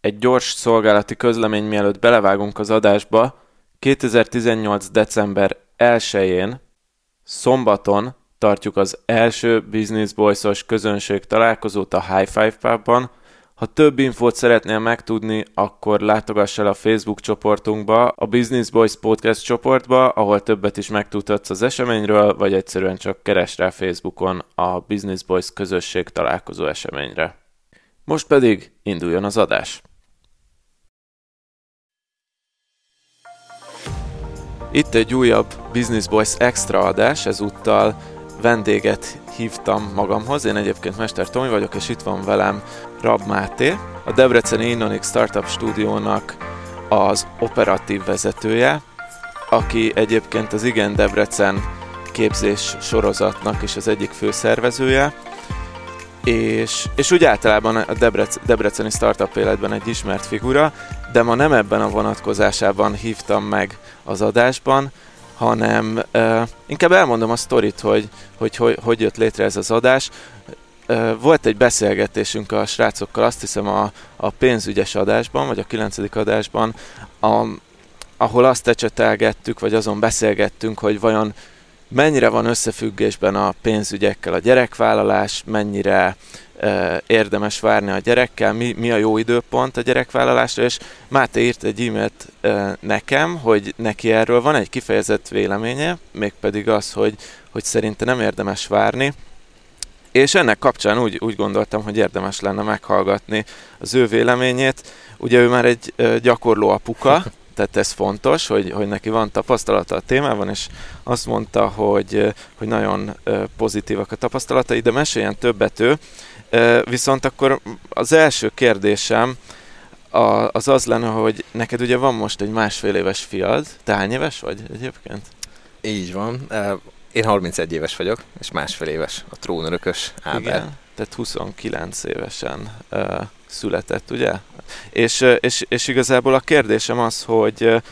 egy gyors szolgálati közlemény mielőtt belevágunk az adásba. 2018. december 1-én, szombaton tartjuk az első Business Boys-os közönség találkozót a High Five Pubban. Ha több infót szeretnél megtudni, akkor látogass el a Facebook csoportunkba, a Business Boys Podcast csoportba, ahol többet is megtudhatsz az eseményről, vagy egyszerűen csak keresd rá Facebookon a Business Boys közösség találkozó eseményre. Most pedig induljon az adás! Itt egy újabb Business Boys Extra adás, ezúttal vendéget hívtam magamhoz. Én egyébként Mester Tomi vagyok, és itt van velem Rab Máté, a Debreceni Innonix Startup Stúdiónak az operatív vezetője, aki egyébként az Igen Debrecen képzés sorozatnak is az egyik főszervezője, és, és úgy általában a Debrec, debreceni startup életben egy ismert figura, de ma nem ebben a vonatkozásában hívtam meg az adásban, hanem uh, inkább elmondom a sztorit, hogy hogy, hogy hogy jött létre ez az adás. Uh, volt egy beszélgetésünk a srácokkal, azt hiszem a, a pénzügyes adásban, vagy a kilencedik adásban, a, ahol azt ecsetelgettük, vagy azon beszélgettünk, hogy vajon mennyire van összefüggésben a pénzügyekkel a gyerekvállalás, mennyire érdemes várni a gyerekkel, mi, mi a jó időpont a gyerekvállalásra, és Máté írt egy e-mailt nekem, hogy neki erről van egy kifejezett véleménye, mégpedig az, hogy, hogy szerinte nem érdemes várni, és ennek kapcsán úgy, úgy gondoltam, hogy érdemes lenne meghallgatni az ő véleményét. Ugye ő már egy gyakorló apuka, tehát ez fontos, hogy, hogy neki van tapasztalata a témában, és azt mondta, hogy, hogy nagyon pozitívak a tapasztalatai, de meséljen többet ő. Viszont akkor az első kérdésem az az lenne, hogy neked ugye van most egy másfél éves fiad, te hány éves vagy egyébként? Így van. Én 31 éves vagyok, és másfél éves a trónörökös Ábel. Igen, tehát 29 évesen született, ugye? És, és, és igazából a kérdésem az, hogy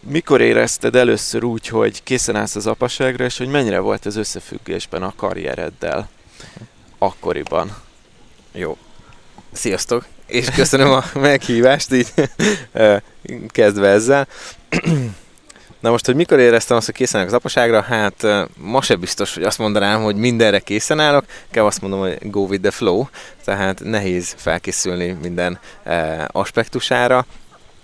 mikor érezted először úgy, hogy készen állsz az apaságra, és hogy mennyire volt ez összefüggésben a karriereddel akkoriban? Jó. Sziasztok! És köszönöm a meghívást, így kezdve ezzel. Na most, hogy mikor éreztem azt, hogy készen állok az apaságra, hát ma se biztos, hogy azt mondanám, hogy mindenre készen állok, kell azt mondom, hogy go with the flow, tehát nehéz felkészülni minden e, aspektusára,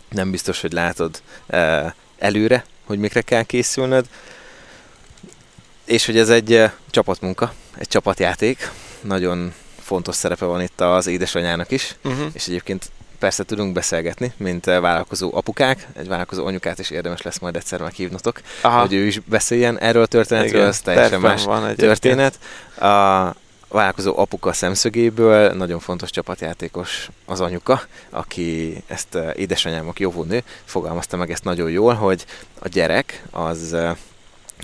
nem biztos, hogy látod e, előre, hogy mikre kell készülnöd, és hogy ez egy e, csapatmunka, egy csapatjáték, nagyon fontos szerepe van itt az édesanyának is, uh-huh. és egyébként persze tudunk beszélgetni, mint eh, vállalkozó apukák, egy vállalkozó anyukát is érdemes lesz majd egyszer meghívnotok, Aha. hogy ő is beszéljen erről a történetről, ez teljesen más van történet. A vállalkozó apuka szemszögéből nagyon fontos csapatjátékos az anyuka, aki ezt eh, édesanyámok jóvónő fogalmazta meg ezt nagyon jól, hogy a gyerek az eh,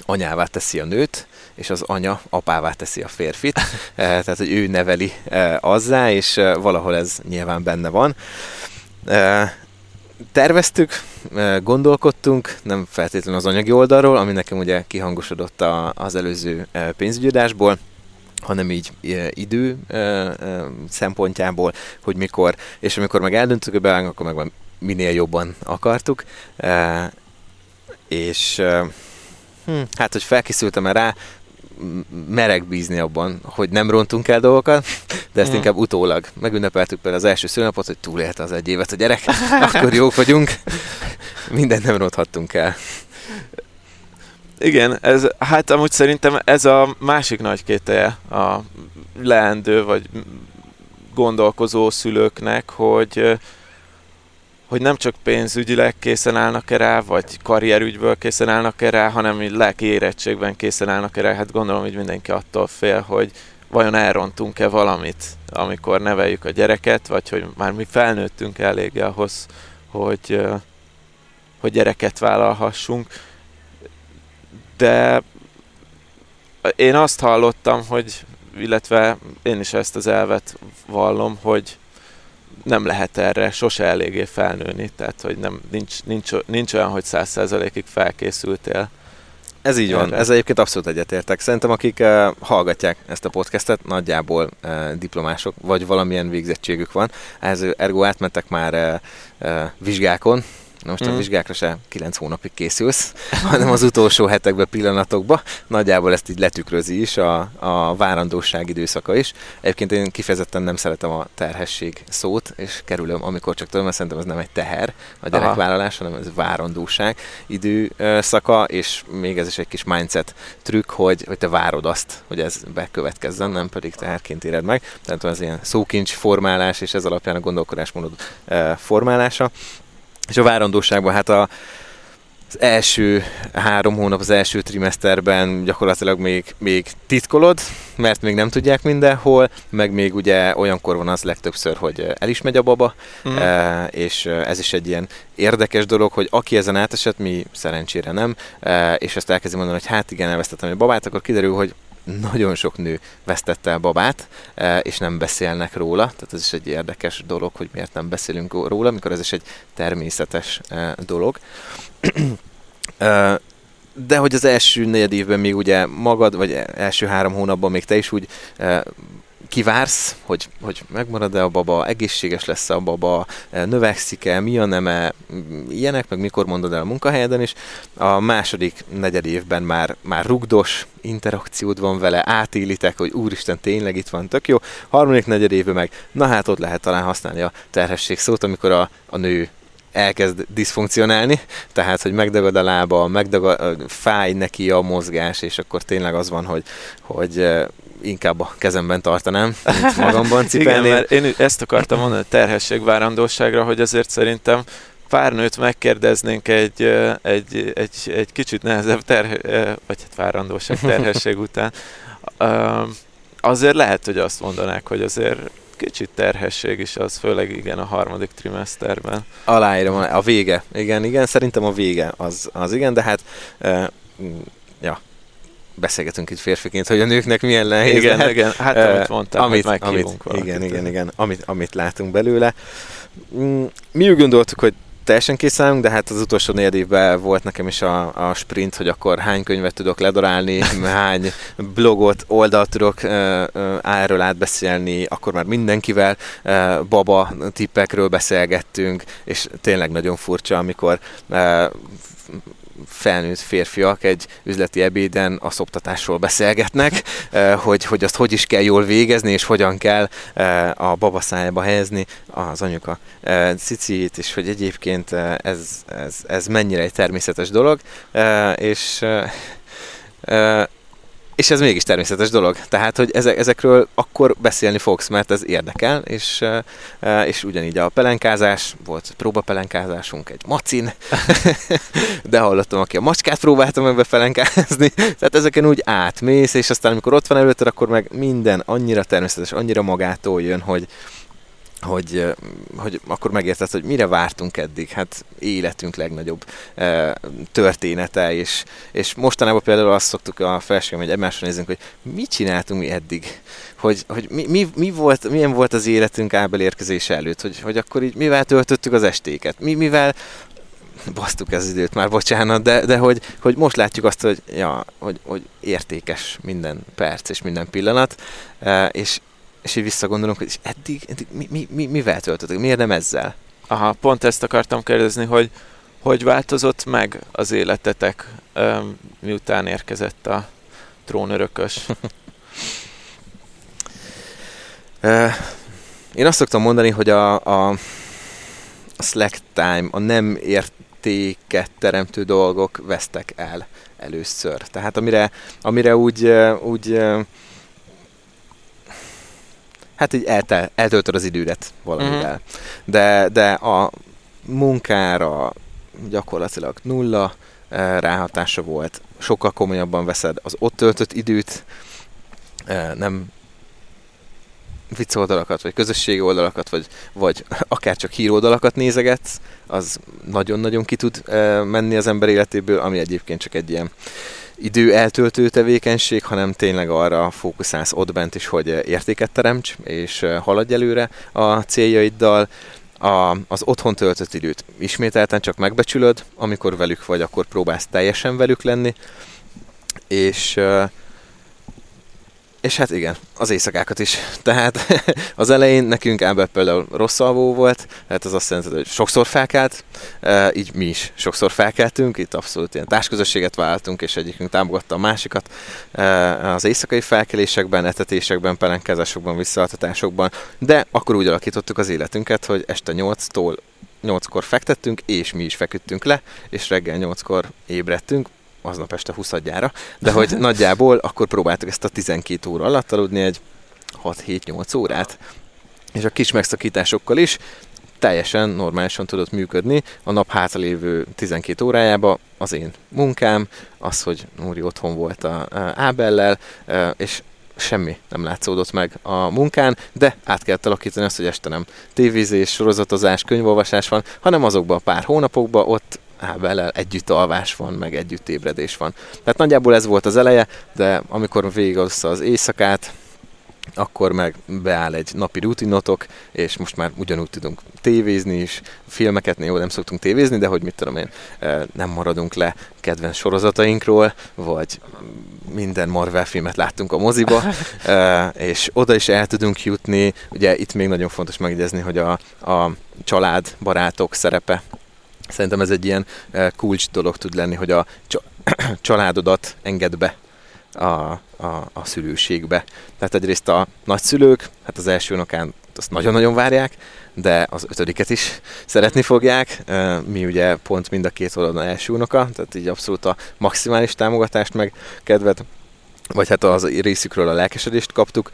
anyává teszi a nőt, és az anya apává teszi a férfit, eh, tehát hogy ő neveli eh, azzá, és eh, valahol ez nyilván benne van. Terveztük, gondolkodtunk, nem feltétlenül az anyagi oldalról, ami nekem ugye kihangosodott az előző pénzügyadásból, hanem így idő szempontjából, hogy mikor, és amikor meg eldöntük, hogy bevágunk, akkor meg minél jobban akartuk, és hm, hát, hogy felkészültem rá, merek bízni abban, hogy nem rontunk el dolgokat, de ezt mm. inkább utólag. Megünnepeltük például az első szülnapot, hogy túlélte az egy évet a gyerek, akkor jók vagyunk. Mindent nem ronthattunk el. Igen, ez, hát amúgy szerintem ez a másik nagy kételje a leendő vagy gondolkozó szülőknek, hogy hogy nem csak pénzügyileg készen állnak-e vagy karrierügyből készen állnak-e hanem így lelki érettségben készen állnak-e. Hát gondolom, hogy mindenki attól fél, hogy vajon elrontunk-e valamit, amikor neveljük a gyereket, vagy hogy már mi felnőttünk eléggé ahhoz, hogy, hogy gyereket vállalhassunk. De én azt hallottam, hogy, illetve én is ezt az elvet vallom, hogy nem lehet erre sose eléggé felnőni, tehát hogy nem, nincs, nincs, nincs olyan, hogy száz százalékig felkészültél. Ez így van, Erre. ez egyébként abszolút egyetértek. Szerintem akik uh, hallgatják ezt a podcastet, nagyjából uh, diplomások, vagy valamilyen végzettségük van, ez ergo átmentek már uh, uh, vizsgákon, Na most mm. a vizsgákra se 9 hónapig készülsz, hanem az utolsó hetekben, pillanatokban. Nagyjából ezt így letükrözi is a, a várandóság időszaka is. Egyébként én kifejezetten nem szeretem a terhesség szót, és kerülöm, amikor csak tudom, mert szerintem ez nem egy teher a gyerekvállalás, hanem ez várandóság időszaka, és még ez is egy kis mindset trükk, hogy, hogy te várod azt, hogy ez bekövetkezzen, nem pedig teherként éred meg. Tehát az ilyen szókincs formálás, és ez alapján a gondolkodásmódod formálása. És a várandóságban hát a, az első három hónap, az első trimeszterben gyakorlatilag még, még titkolod, mert még nem tudják mindenhol, meg még ugye olyankor van az legtöbbször, hogy el is megy a baba, Mm. és ez is egy ilyen érdekes dolog, hogy aki ezen átesett, mi szerencsére nem, e, és ezt elkezdi mondani, hogy hát igen, elvesztettem egy babát, akkor kiderül, hogy nagyon sok nő vesztette el babát, e, és nem beszélnek róla, tehát ez is egy érdekes dolog, hogy miért nem beszélünk róla, mikor ez is egy természetes e, dolog. E, de hogy az első negyed évben még ugye magad, vagy első három hónapban még te is úgy kivársz, hogy, hogy megmarad-e a baba, egészséges lesz a baba, e, növekszik-e, mi a neme, ilyenek, meg mikor mondod el a munkahelyeden is. A második negyed évben már, már rugdos interakciód van vele, átélitek, hogy úristen, tényleg itt van, tök jó. Harmadik negyed évben meg, na hát ott lehet talán használni a terhesség szót, amikor a, a nő elkezd diszfunkcionálni, tehát, hogy megdagad a lába, megdagad, fáj neki a mozgás, és akkor tényleg az van, hogy, hogy eh, inkább a kezemben tartanám, mint magamban Igen, cipelném. mert én ezt akartam mondani a terhesség várandóságra, hogy azért szerintem pár nőt megkérdeznénk egy, egy, egy, egy kicsit nehezebb terhe, vagy hát várandóság, terhesség után, azért lehet, hogy azt mondanák, hogy azért kicsit terhesség is az, főleg igen a harmadik trimeszterben. Aláírom, a vége. Igen, igen, szerintem a vége az, az igen, de hát ja, beszélgetünk itt férfiként, hogy a nőknek milyen nehéz Igen, lehet. igen, hát Ö, amit mondtam, amit, hogy meghívunk amit, valakit. Igen, igen, igen, amit, amit látunk belőle. Mm, Mi úgy gondoltuk, hogy teljesen készállunk, de hát az utolsó négy évben volt nekem is a, a sprint, hogy akkor hány könyvet tudok ledarálni, hány blogot, oldalt tudok erről átbeszélni, akkor már mindenkivel uh, baba tippekről beszélgettünk, és tényleg nagyon furcsa, amikor uh, felnőtt férfiak egy üzleti ebéden a szoptatásról beszélgetnek, eh, hogy, hogy azt hogy is kell jól végezni, és hogyan kell eh, a baba szájába helyezni az anyuka eh, cicit, és hogy egyébként ez, ez, ez mennyire egy természetes dolog, és és ez mégis természetes dolog. Tehát, hogy ezek, ezekről akkor beszélni fogsz, mert ez érdekel, és, és ugyanígy a pelenkázás, volt próbapelenkázásunk egy macin, de hallottam, aki a macskát próbálta meg bepelenkázni, tehát ezeken úgy átmész, és aztán amikor ott van előtted, akkor meg minden annyira természetes, annyira magától jön, hogy, hogy, hogy akkor megérted, hogy mire vártunk eddig, hát életünk legnagyobb eh, története, és, és mostanában például azt szoktuk a feleségem, hogy egymásra nézünk, hogy mit csináltunk mi eddig, hogy, hogy mi, mi, mi volt, milyen volt az életünk Ábel érkezése előtt, hogy, hogy akkor így mivel töltöttük az estéket, mi, mivel basztuk ez időt már, bocsánat, de, de hogy, hogy most látjuk azt, hogy, ja, hogy, hogy értékes minden perc és minden pillanat, eh, és, és így visszagondolunk, hogy és eddig, eddig mi, mi, mi, mivel töltöttük, miért nem ezzel? Aha, pont ezt akartam kérdezni, hogy hogy változott meg az életetek, miután érkezett a trónörökös? Én azt szoktam mondani, hogy a, a, slack time, a nem értéket teremtő dolgok vesztek el először. Tehát amire, amire úgy, úgy hát így eltel, eltöltöd az idődet valamivel. Mhm. De, de a munkára gyakorlatilag nulla ráhatása volt. Sokkal komolyabban veszed az ott töltött időt, nem vicc oldalakat, vagy közösségi oldalakat, vagy, vagy akár csak híroldalakat nézegetsz, az nagyon-nagyon ki tud menni az ember életéből, ami egyébként csak egy ilyen idő eltöltő tevékenység, hanem tényleg arra fókuszálsz ott bent is, hogy értéket teremts, és eh, haladj előre a céljaiddal, a, az otthon töltött időt ismételten csak megbecsülöd, amikor velük vagy, akkor próbálsz teljesen velük lenni, és és hát igen, az éjszakákat is. Tehát az elején nekünk Ábel például rossz alvó volt, hát az azt jelenti, hogy sokszor felkelt, így mi is sokszor felkeltünk, itt abszolút ilyen társközösséget váltunk, és egyikünk támogatta a másikat. Az éjszakai felkelésekben, etetésekben, pelenkázásokban, visszaaltatásokban, de akkor úgy alakítottuk az életünket, hogy este 8-tól 8-kor fektettünk, és mi is feküdtünk le, és reggel 8-kor ébredtünk, aznap este 20 de hogy nagyjából akkor próbáltuk ezt a 12 óra alatt aludni egy 6-7-8 órát, és a kis megszakításokkal is teljesen normálisan tudott működni. A nap hátralévő 12 órájába az én munkám, az, hogy Núri otthon volt a, a Ábellel, és semmi nem látszódott meg a munkán, de át kellett alakítani azt, hogy este nem tévézés, sorozatozás, könyvolvasás van, hanem azokban a pár hónapokban ott Ábellel együtt alvás van, meg együtt ébredés van. Tehát nagyjából ez volt az eleje, de amikor végigozza az éjszakát, akkor meg beáll egy napi rutinotok, és most már ugyanúgy tudunk tévézni is, filmeket jó, nem szoktunk tévézni, de hogy mit tudom én, nem maradunk le kedvenc sorozatainkról, vagy minden Marvel filmet láttunk a moziba, és oda is el tudunk jutni. Ugye itt még nagyon fontos megjegyezni, hogy a, a család, barátok szerepe Szerintem ez egy ilyen eh, kulcs dolog tud lenni, hogy a családodat enged be a, a, a szülőségbe. Tehát egyrészt a nagyszülők, hát az első unokán azt nagyon-nagyon várják, de az ötödiket is szeretni fogják. Eh, mi ugye pont mind a két oldalon első unoka, tehát így abszolút a maximális támogatást meg kedvet, vagy hát az részükről a lelkesedést kaptuk,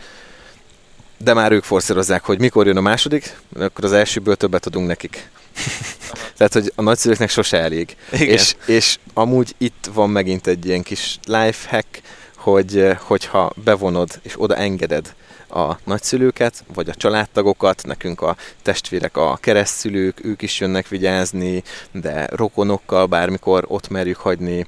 de már ők forszírozzák, hogy mikor jön a második, akkor az elsőből többet adunk nekik. Tehát, hogy a nagyszülőknek sose elég. Igen. És, és amúgy itt van megint egy ilyen kis life hack, hogy eh, hogyha bevonod és oda engeded a nagyszülőket, vagy a családtagokat, nekünk a testvérek, a keresztszülők, ők is jönnek vigyázni, de rokonokkal bármikor ott merjük hagyni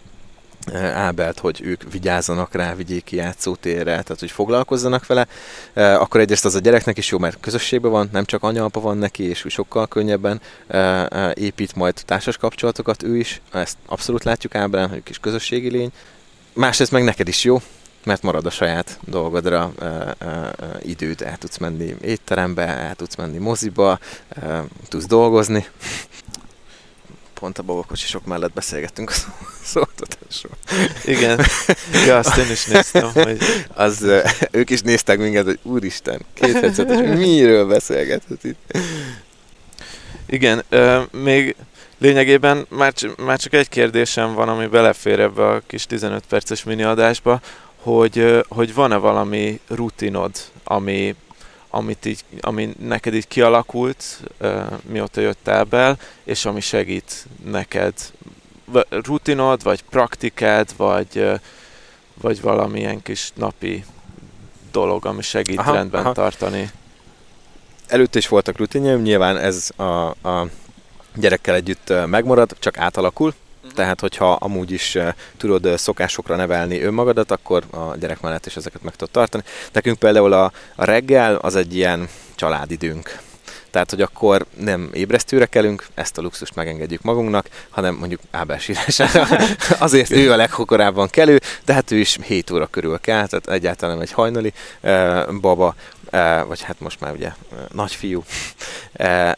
Ábelt, hogy ők vigyázzanak rá, vigyék ki játszótérre, tehát hogy foglalkozzanak vele, akkor egyrészt az a gyereknek is jó, mert közösségben van, nem csak anya-apa van neki, és sokkal könnyebben épít majd társas kapcsolatokat ő is, ezt abszolút látjuk Ábrán, hogy kis közösségi lény. Másrészt meg neked is jó, mert marad a saját dolgodra e, e, időt, el tudsz menni étterembe, el tudsz menni moziba, e, tudsz dolgozni pont a babakocsi mellett beszélgettünk a szolgáltatásról. Igen, ja, azt én is néztem, hogy... Az, ők is néztek minket, hogy úristen, két headset, miről beszélgethet itt? Igen, még lényegében már, már csak egy kérdésem van, ami belefér ebbe a kis 15 perces mini adásba, hogy, hogy van-e valami rutinod, ami amit így, ami neked így kialakult, mióta jöttél be, és ami segít neked rutinod, vagy praktikád, vagy, vagy valamilyen kis napi dolog, ami segít aha, rendben aha. tartani. Előtte is voltak rutinjaim, nyilván ez a, a gyerekkel együtt megmarad, csak átalakul, tehát, hogyha amúgy is tudod szokásokra nevelni önmagadat, akkor a gyerek mellett is ezeket meg tudod tartani. Nekünk például a, a reggel az egy ilyen családidőnk. Tehát, hogy akkor nem ébresztőre kelünk, ezt a luxust megengedjük magunknak, hanem mondjuk Ábel sírására. Azért ő a legkorábban kelő, de hát ő is 7 óra körül kell, tehát egyáltalán nem egy hajnali uh, baba, uh, vagy hát most már ugye uh, nagyfiú. Uh,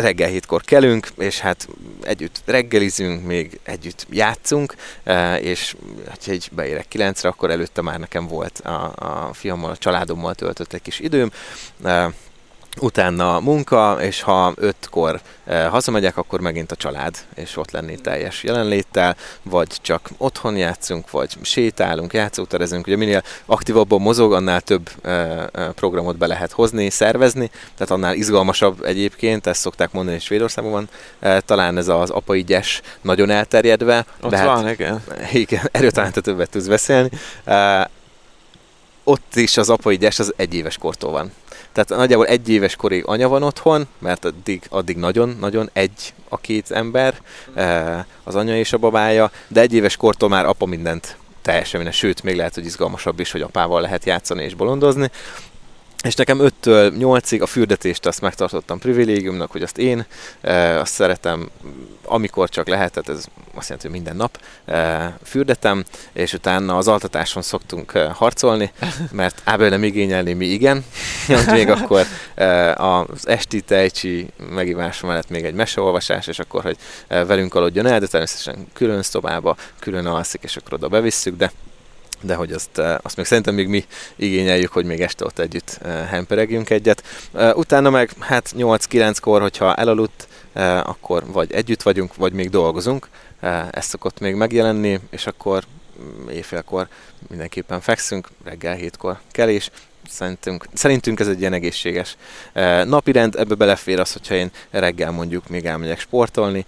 reggel hétkor kelünk, és hát együtt reggelizünk, még együtt játszunk, e, és ha egy beérek kilencre, akkor előtte már nekem volt a, a fiammal, a családommal töltött egy kis időm, utána munka, és ha ötkor e, hazamegyek, akkor megint a család, és ott lenni teljes jelenléttel, vagy csak otthon játszunk, vagy sétálunk, játszóterezünk. Ugye minél aktívabban mozog, annál több e, e, programot be lehet hozni, szervezni, tehát annál izgalmasabb egyébként, ezt szokták mondani, hogy Svédországban van, e, talán ez az apai gyes nagyon elterjedve. Ott de hát, van, igen. Igen, erről talán te többet tudsz beszélni. E, ott is az apai gyes az egy éves kortól van. Tehát nagyjából egy éves korig anya van otthon, mert addig, addig nagyon-nagyon egy a két ember, eh, az anya és a babája, de egy éves kortól már apa mindent teljesen minden, sőt, még lehet, hogy izgalmasabb is, hogy apával lehet játszani és bolondozni. És nekem 5-től 8-ig a fürdetést azt megtartottam privilégiumnak, hogy azt én e, azt szeretem, amikor csak lehet, tehát ez azt jelenti, hogy minden nap e, fürdetem, és utána az altatáson szoktunk e, harcolni, mert Ábel nem igényelni, mi igen. még akkor e, az esti tejcsi megívás mellett még egy meseolvasás, és akkor, hogy e, velünk aludjon el, de természetesen külön szobába, külön alszik, és akkor oda bevisszük, de de hogy azt, eh, azt még szerintem még mi igényeljük, hogy még este ott együtt eh, hemperegjünk egyet. Eh, utána meg hát 8-9-kor, hogyha elaludt, akkor vagy együtt vagyunk, vagy még dolgozunk. Ez szokott még megjelenni, és akkor mm, éjfélkor mindenképpen fekszünk, reggel hétkor kelés, szerintünk, szerintünk ez egy ilyen egészséges napirend, ebbe belefér az, hogyha én reggel mondjuk még elmegyek sportolni,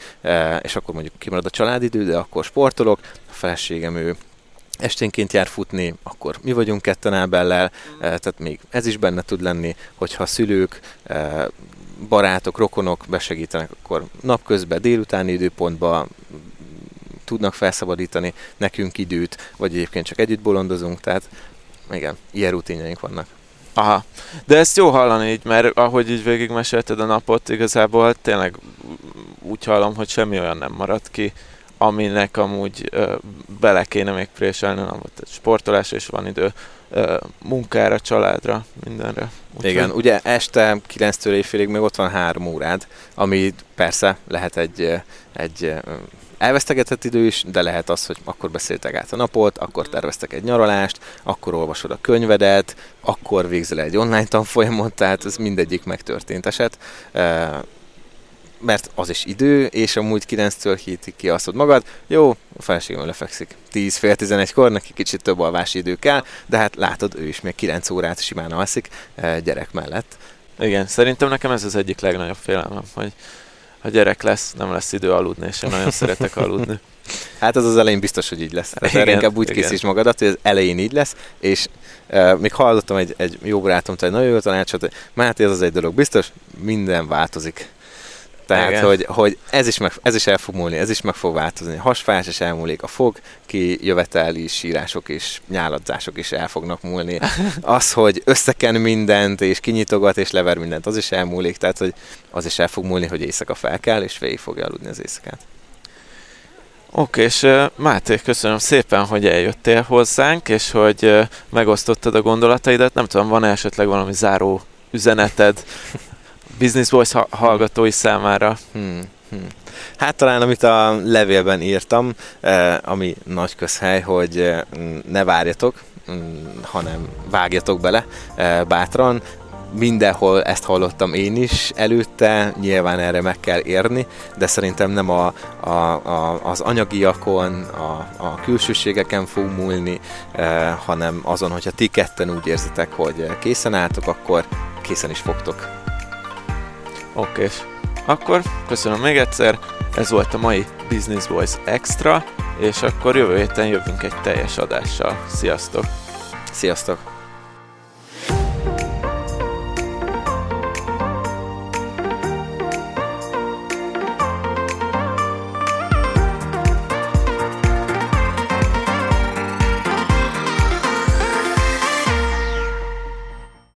és akkor mondjuk kimarad a családidő, de akkor sportolok, a feleségem ő esténként jár futni, akkor mi vagyunk ketten Ábellel, mm. tehát még ez is benne tud lenni, hogyha szülők, eh, barátok, rokonok besegítenek, akkor napközben, délutáni időpontban tudnak felszabadítani nekünk időt, vagy egyébként csak együtt bolondozunk, tehát igen, ilyen rutinjaink vannak. Aha, de ezt jó hallani így, mert ahogy így végigmesélted a napot, igazából tényleg úgy hallom, hogy semmi olyan nem maradt ki, aminek amúgy ö, bele kéne még préselni, nem volt sportolás, és van idő ö, munkára, családra, mindenre. Úgy Igen, hogy... ugye este 9-től éjfélig még ott van három órád, ami persze lehet egy, egy elvesztegetett idő is, de lehet az, hogy akkor beszéltek át a napot, akkor terveztek egy nyaralást, akkor olvasod a könyvedet, akkor végzel egy online tanfolyamot, tehát ez mindegyik megtörtént eset mert az is idő, és amúgy 9-től 7-ig kiasztod magad, jó, a feleségem lefekszik 10 fél 11-kor, neki kicsit több alvási idő kell, de hát látod, ő is még 9 órát simán alszik eh, gyerek mellett. Igen, szerintem nekem ez az egyik legnagyobb félelmem, hogy ha gyerek lesz, nem lesz idő aludni, és én nagyon szeretek aludni. Hát az az elején biztos, hogy így lesz. Tehát igen, inkább úgy igen. készíts magadat, hogy az elején így lesz, és uh, még hallottam egy, egy jó barátomtól egy nagyon jó tanácsot, hogy Máté, ez az egy dolog biztos, minden változik. Tehát, Igen. hogy, hogy ez, is meg, ez is el fog múlni, ez is meg fog változni. Hasfás is elmúlik, a fog ki jöveteli sírások és nyáladzások is el fognak múlni. Az, hogy összeken mindent, és kinyitogat, és lever mindent, az is elmúlik. Tehát, hogy az is el fog múlni, hogy éjszaka fel kell, és végig fogja aludni az éjszakát. Oké, és Máté, köszönöm szépen, hogy eljöttél hozzánk, és hogy megosztottad a gondolataidat. Nem tudom, van esetleg valami záró üzeneted Business Boys hallgatói számára. Hmm, hmm. Hát talán amit a levélben írtam, eh, ami nagy közhely, hogy eh, ne várjatok, mm, hanem vágjatok bele eh, bátran, mindenhol ezt hallottam én is előtte, nyilván erre meg kell érni, de szerintem nem a, a, a, az anyagiakon, a, a külsőségeken fog múlni, hanem azon, hogyha ti ketten úgy érzitek, hogy készen álltok, akkor készen is fogtok. Oké, akkor köszönöm még egyszer, ez volt a mai Business Boys Extra, és akkor jövő héten jövünk egy teljes adással. Sziasztok! Sziasztok!